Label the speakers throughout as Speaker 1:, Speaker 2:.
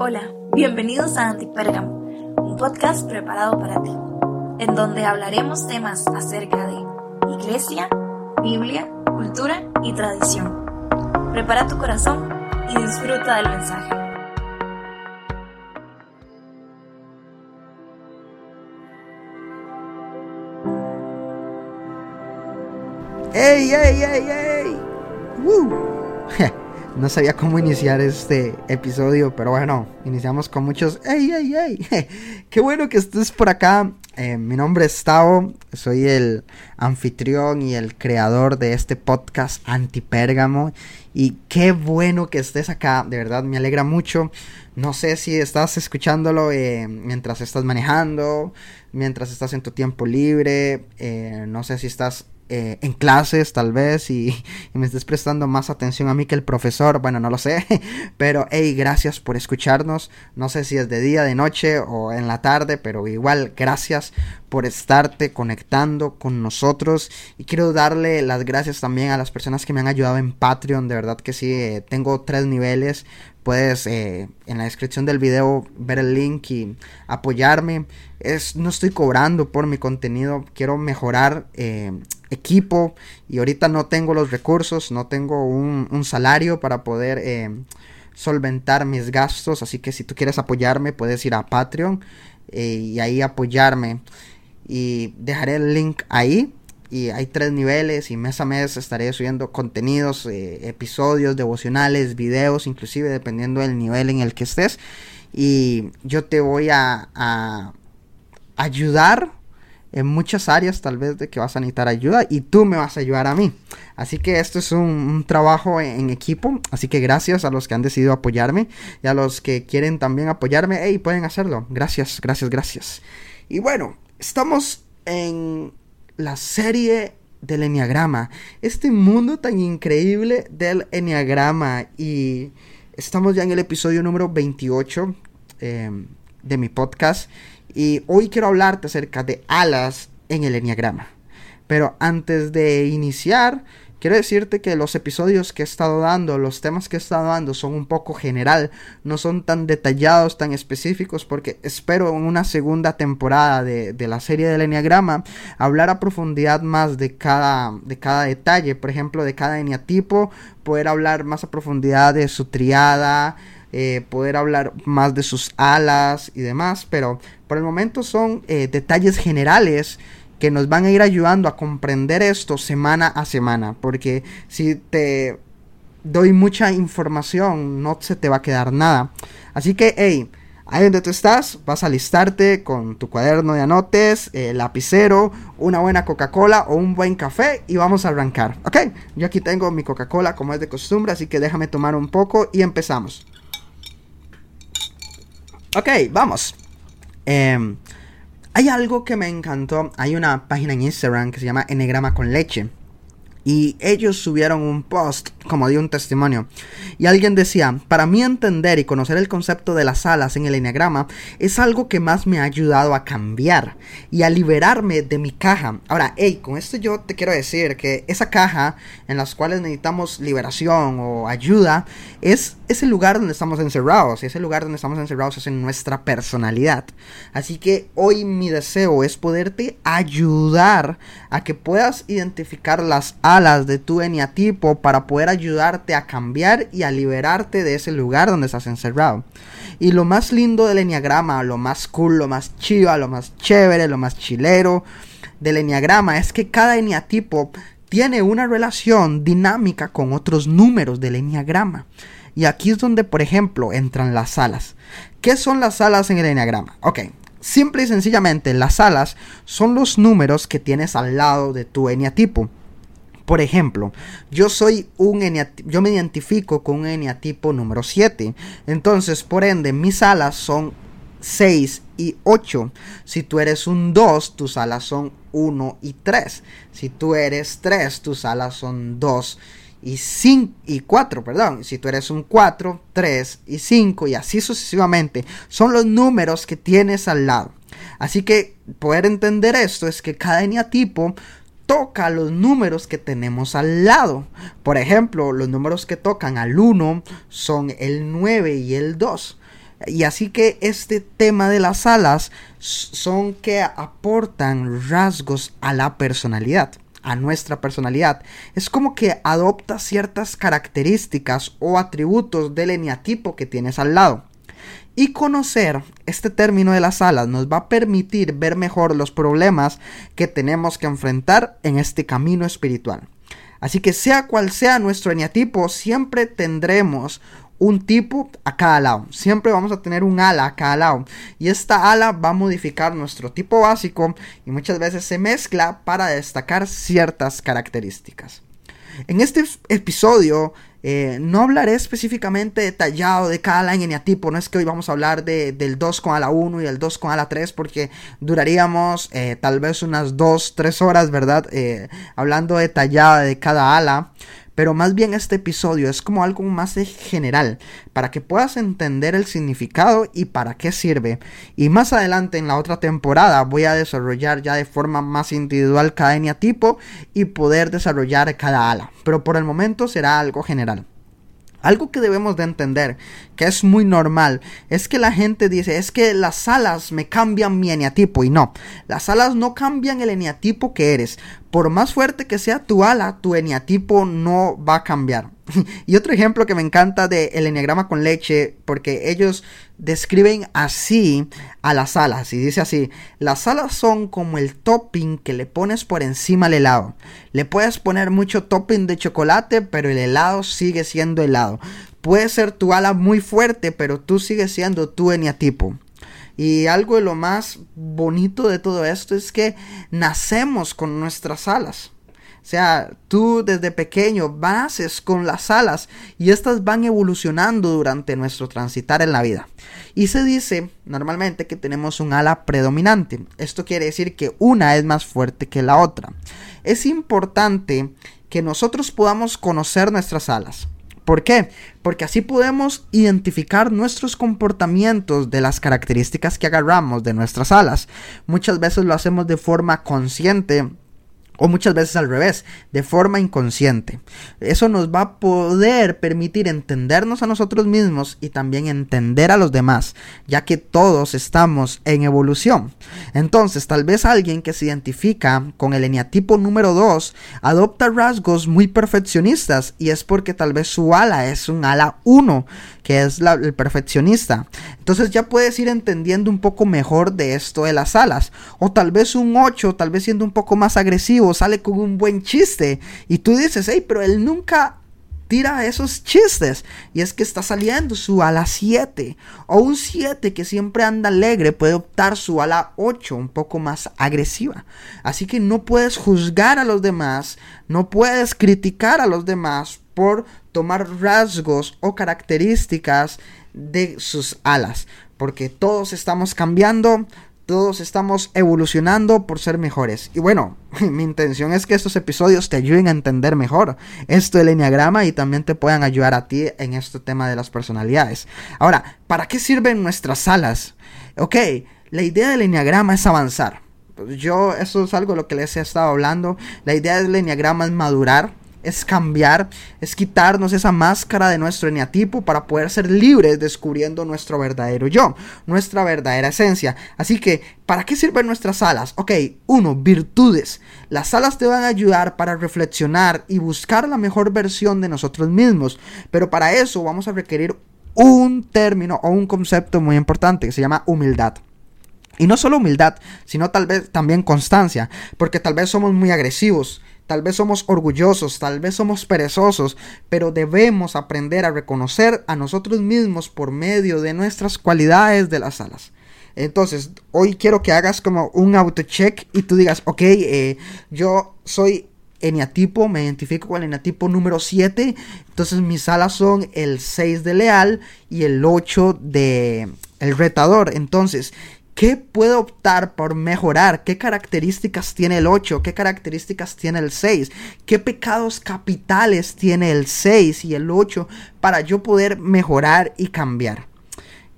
Speaker 1: Hola, bienvenidos a Antipérgamo, un podcast preparado para ti, en donde hablaremos temas acerca de iglesia, Biblia, cultura y tradición. Prepara tu corazón y disfruta del mensaje.
Speaker 2: ¡Ey, ey, ey, ey! ¡Woo! no sabía cómo iniciar este episodio, pero bueno, iniciamos con muchos ¡Ey, ey, ey! ¡Qué bueno que estés por acá! Eh, mi nombre es Tao, soy el anfitrión y el creador de este podcast Antipérgamo. Y qué bueno que estés acá, de verdad me alegra mucho. No sé si estás escuchándolo eh, mientras estás manejando, mientras estás en tu tiempo libre, eh, no sé si estás eh, en clases tal vez y, me estés prestando más atención a mí que el profesor, bueno, no lo sé, pero hey, gracias por escucharnos, no sé si es de día, de noche o en la tarde, pero igual gracias por estarte conectando con nosotros. Y quiero darle las gracias también a las personas que me han ayudado en Patreon, de verdad que sí, eh, tengo tres niveles, puedes eh, en la descripción del video ver el link y apoyarme. Es, no estoy cobrando por mi contenido, quiero mejorar equipo y ahorita no tengo los recursos, no tengo un, salario para poder eh, solventar mis gastos, así que si tú quieres apoyarme puedes ir a Patreon y ahí apoyarme y dejaré el link ahí y hay tres niveles y mes a mes estaré subiendo contenidos, eh, episodios, devocionales, videos, inclusive dependiendo del nivel en el que estés. Y yo te voy a ayudar en muchas áreas tal vez de que vas a necesitar ayuda y tú me vas a ayudar a mí. Así que esto es un, trabajo en, equipo, así que gracias a los que han decidido apoyarme y a los que quieren también apoyarme, hey, pueden hacerlo. Gracias, gracias, gracias. Y bueno, estamos en la serie del Enneagrama. Este mundo tan increíble del Enneagrama. Y estamos ya en el episodio número 28 em, de mi podcast. Y hoy quiero hablarte acerca de alas en el Enneagrama. Pero antes de iniciar, Quiero decirte que los episodios que he estado dando, los temas que he estado dando son un poco general, no son tan detallados, tan específicos, porque espero en una segunda temporada de, la serie del Enneagrama hablar a profundidad más de cada, de cada detalle, por ejemplo, de cada eneatipo, poder hablar más a profundidad de su triada, eh, poder hablar más de sus alas y demás, pero por el momento son eh, detalles generales que nos van a ir ayudando a comprender esto semana a semana. Porque si te doy mucha información, no se te va a quedar nada. Así que, hey, ahí donde tú estás, vas a listarte con tu cuaderno de anotes, lapicero, una buena Coca-Cola o un buen café y vamos a arrancar. Ok, yo aquí tengo mi Coca-Cola como es de costumbre, así que déjame tomar un poco y empezamos. Ok, vamos. Eh, hay algo que me encantó. Hay una página en Instagram que se llama Enegrama con leche. Y ellos subieron un post como de un testimonio. Y alguien decía, para mí entender y conocer el concepto de las alas en el enneagrama es algo que más me ha ayudado a cambiar y a liberarme de mi caja. Ahora, hey, con esto yo te quiero decir que esa caja en las cuales necesitamos liberación o ayuda es ese lugar donde estamos encerrados. Y ese lugar donde estamos encerrados es en nuestra personalidad. Así que hoy mi deseo es poderte ayudar a que puedas identificar las alas de tu eneatipo para poder ayudarte a cambiar y a liberarte de ese lugar donde estás encerrado. Y lo más lindo del enneagrama, lo más cool, lo más chiva, lo más chévere, lo más chilero del enneagrama es que cada eneatipo tiene una relación dinámica con otros números del enneagrama. Y aquí es donde, por ejemplo, entran las alas. ¿Qué son las alas en el enneagrama? Ok, simple y sencillamente, las alas son los números que tienes al lado de tu eneatipo. Por ejemplo, yo soy un yo me identifico con un eneatipo número 7. Entonces, por ende, mis alas son 6 y 8. Si tú eres un 2, tus alas son 1 y 3. Si tú eres 3, tus alas son 2 y 5 y 4, perdón. Si tú eres un 4, 3 y 5 y así sucesivamente. Son los números que tienes al lado. Así que poder entender esto es que cada eneatipo toca los números que tenemos al lado. Por ejemplo, los números que tocan al 1 son el 9 y el 2. Y así que este tema de las alas son que aportan rasgos a la personalidad a nuestra personalidad. Es como que adopta ciertas características o atributos del eneatipo que tienes al lado. Y conocer este término de las alas nos va a permitir ver mejor los problemas que tenemos que enfrentar en este camino espiritual. Así que sea cual sea nuestro eneatipo, siempre tendremos un tipo a cada lado. Siempre vamos a tener un ala a cada lado. Y esta ala va a modificar nuestro tipo básico y muchas veces se mezcla para destacar ciertas características. En este episodio eh, no hablaré específicamente detallado de cada ala en eneatipo. No es que hoy vamos a hablar de, del 2 con ala 1 y el 2 con ala 3 porque duraríamos eh, tal vez unas 2-3 horas, ¿verdad? Eh, hablando detallado de cada ala pero más bien este episodio es como algo más general, para que puedas entender el significado y para qué sirve. Y más adelante en la otra temporada voy a desarrollar ya de forma más individual cada tipo y poder desarrollar cada ala, pero por el momento será algo general. Algo que debemos de entender, que es muy normal, es que la gente dice, es que las alas me cambian mi eneatipo y no, las alas no cambian el eneatipo que eres. Por más fuerte que sea tu ala, tu eneatipo no va a cambiar. y otro ejemplo que me encanta de el enneagrama con leche, porque ellos describen así a las alas. Y dice así, las alas son como el topping que le pones por encima al helado. Le puedes poner mucho topping de chocolate, pero el helado sigue siendo helado. Puede ser tu ala muy fuerte, pero tú sigues siendo tu eneatipo. Y algo de lo más bonito de todo esto es que nacemos con nuestras alas. O sea, tú desde pequeño bases con las alas y estas van evolucionando durante nuestro transitar en la vida. Y se dice normalmente que tenemos un ala predominante. Esto quiere decir que una es más fuerte que la otra. Es importante que nosotros podamos conocer nuestras alas. ¿Por qué? Porque así podemos identificar nuestros comportamientos de las características que agarramos de nuestras alas. Muchas veces lo hacemos de forma consciente o muchas veces al revés, de forma inconsciente. Eso nos va a poder permitir entendernos a nosotros mismos y también entender a los demás, ya que todos estamos en evolución. Entonces, tal vez alguien que se identifica con el eneatipo número 2 adopta rasgos muy perfeccionistas y es porque tal vez su ala es un ala 1 que es el perfeccionista. Entonces ya puedes ir entendiendo un poco mejor de esto de las alas. O tal vez un 8, tal vez siendo un poco más agresivo, sale con un buen chiste. Y tú dices, hey, pero él nunca tira esos chistes. Y es que está saliendo su ala 7. O un 7 que siempre anda alegre puede optar su ala 8, un poco más agresiva. Así que no puedes juzgar a los demás, no puedes criticar a los demás por tomar rasgos o características de sus alas. Porque todos estamos cambiando, todos estamos evolucionando por ser mejores. Y bueno, mi intención es que estos episodios te ayuden a entender mejor esto del enneagrama y también te puedan ayudar a ti en este tema de las personalidades. Ahora, ¿para qué sirven nuestras alas? Ok, la idea del enneagrama es avanzar. Yo, eso es algo de lo que les he estado hablando. La idea del enneagrama es madurar es cambiar, es quitarnos esa máscara de nuestro eneatipo para poder ser libres descubriendo nuestro verdadero yo, nuestra verdadera esencia. Así que, ¿para qué sirven nuestras alas? Ok, uno, virtudes. Las alas te van a ayudar para reflexionar y buscar la mejor versión de nosotros mismos, pero para eso vamos a requerir un término o un concepto muy importante que se llama humildad. Y no solo humildad, sino tal vez también constancia, porque tal vez somos muy agresivos, Tal vez somos orgullosos, tal vez somos perezosos, pero debemos aprender a reconocer a nosotros mismos por medio de nuestras cualidades de las alas. Entonces, hoy quiero que hagas como un auto-check y tú digas, ok, eh, yo soy eneatipo, me identifico con el eneatipo número 7, entonces mis alas son el 6 de leal y el 8 de el retador. Entonces, ¿Qué puedo optar por mejorar? ¿Qué características tiene el 8? ¿Qué características tiene el 6? ¿Qué pecados capitales tiene el 6 y el 8 para yo poder mejorar y cambiar?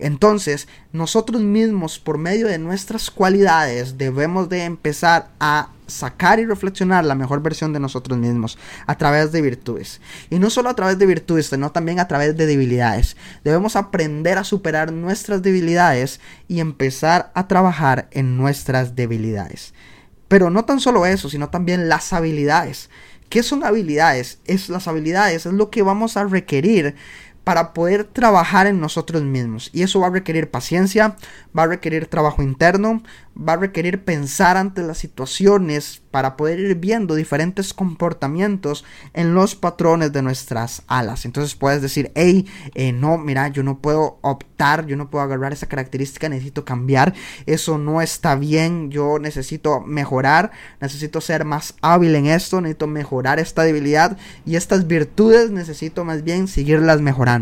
Speaker 2: Entonces, nosotros mismos, por medio de nuestras cualidades, debemos de empezar a sacar y reflexionar la mejor versión de nosotros mismos a través de virtudes. Y no solo a través de virtudes, sino también a través de debilidades. Debemos aprender a superar nuestras debilidades y empezar a trabajar en nuestras debilidades. Pero no tan solo eso, sino también las habilidades. ¿Qué son habilidades? Es las habilidades, es lo que vamos a requerir para poder trabajar en nosotros mismos. Y eso va a requerir paciencia, va a requerir trabajo interno, va a requerir pensar ante las situaciones para poder ir viendo diferentes comportamientos en los patrones de nuestras alas. Entonces puedes decir, hey, eh, no, mira, yo no puedo optar, yo no puedo agarrar esa característica, necesito cambiar, eso no está bien, yo necesito mejorar, necesito ser más hábil en esto, necesito mejorar esta debilidad y estas virtudes necesito más bien seguirlas mejorando.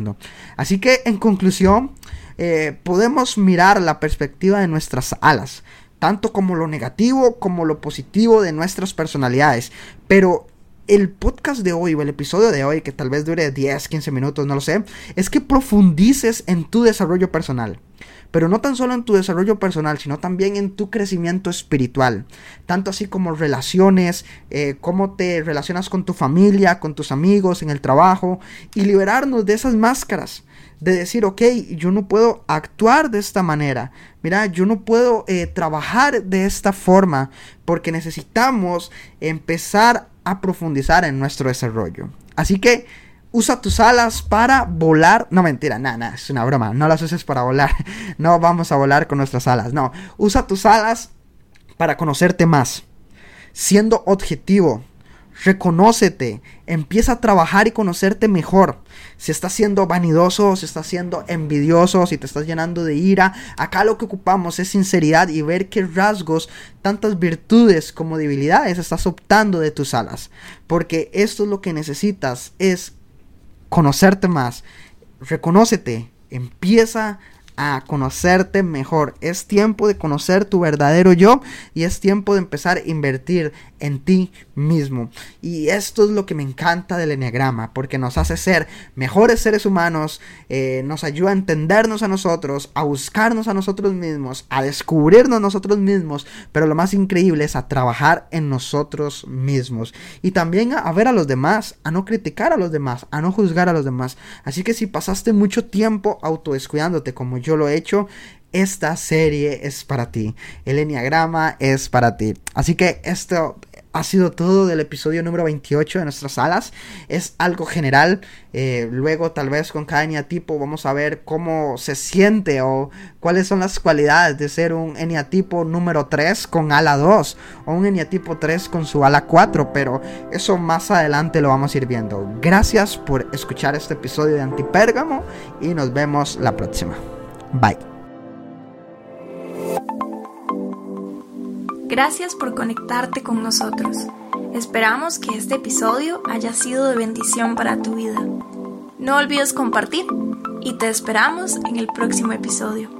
Speaker 2: Así que en conclusión, eh, podemos mirar la perspectiva de nuestras alas tanto como lo negativo como lo positivo de nuestras personalidades. Pero el podcast de hoy o el episodio de hoy, que tal vez dure 10, 15 minutos, no lo sé, es que profundices en tu desarrollo personal. Pero no tan solo en tu desarrollo personal, sino también en tu crecimiento espiritual. Tanto así como relaciones, eh, cómo te relacionas con tu familia, con tus amigos, en el trabajo. Y liberarnos de esas máscaras de decir, ok, yo no puedo actuar de esta manera, mira, yo no puedo eh, trabajar de esta forma, porque necesitamos empezar a profundizar en nuestro desarrollo. Así que usa tus alas para volar. No, mentira, nada, nada, es una broma. No las uses para volar. No vamos a volar con nuestras alas. No, usa tus alas para conocerte más. Siendo objetivo, reconócete, empieza a trabajar y conocerte mejor. Si estás siendo vanidoso, si estás siendo envidioso, si te estás llenando de ira, acá lo que ocupamos es sinceridad y ver qué rasgos, tantas virtudes como debilidades estás optando de tus alas. Porque esto es lo que necesitas, es conocerte más. Reconócete, empieza a conocerte mejor. Es tiempo de conocer tu verdadero yo y es tiempo de empezar a invertir en ti mismo. Y esto es lo que me encanta del enneagrama, porque nos hace ser mejores seres humanos, eh, nos ayuda a entendernos a nosotros, a buscarnos a nosotros mismos, a descubrirnos nosotros mismos, pero lo más increíble es a trabajar en nosotros mismos y también a, a ver a los demás, a no criticar a los demás, a no juzgar a los demás. Así que si pasaste mucho tiempo autodescuidándote como yo lo he hecho, esta serie es para ti. El enneagrama es para ti. Así que esto ha sido todo del episodio número 28 de nuestras salas. Es algo general. Eh, luego, tal vez con cada eneatipo, vamos a ver cómo se siente o cuáles son las cualidades de ser un eneatipo número 3 con ala 2 o un eneatipo 3 con su ala 4. Pero eso más adelante lo vamos a ir viendo. Gracias por escuchar este episodio de Antipérgamo y nos vemos la próxima. Bye.
Speaker 1: Gracias por conectarte con nosotros. Esperamos que este episodio haya sido de bendición para tu vida. No olvides compartir y te esperamos en el próximo episodio.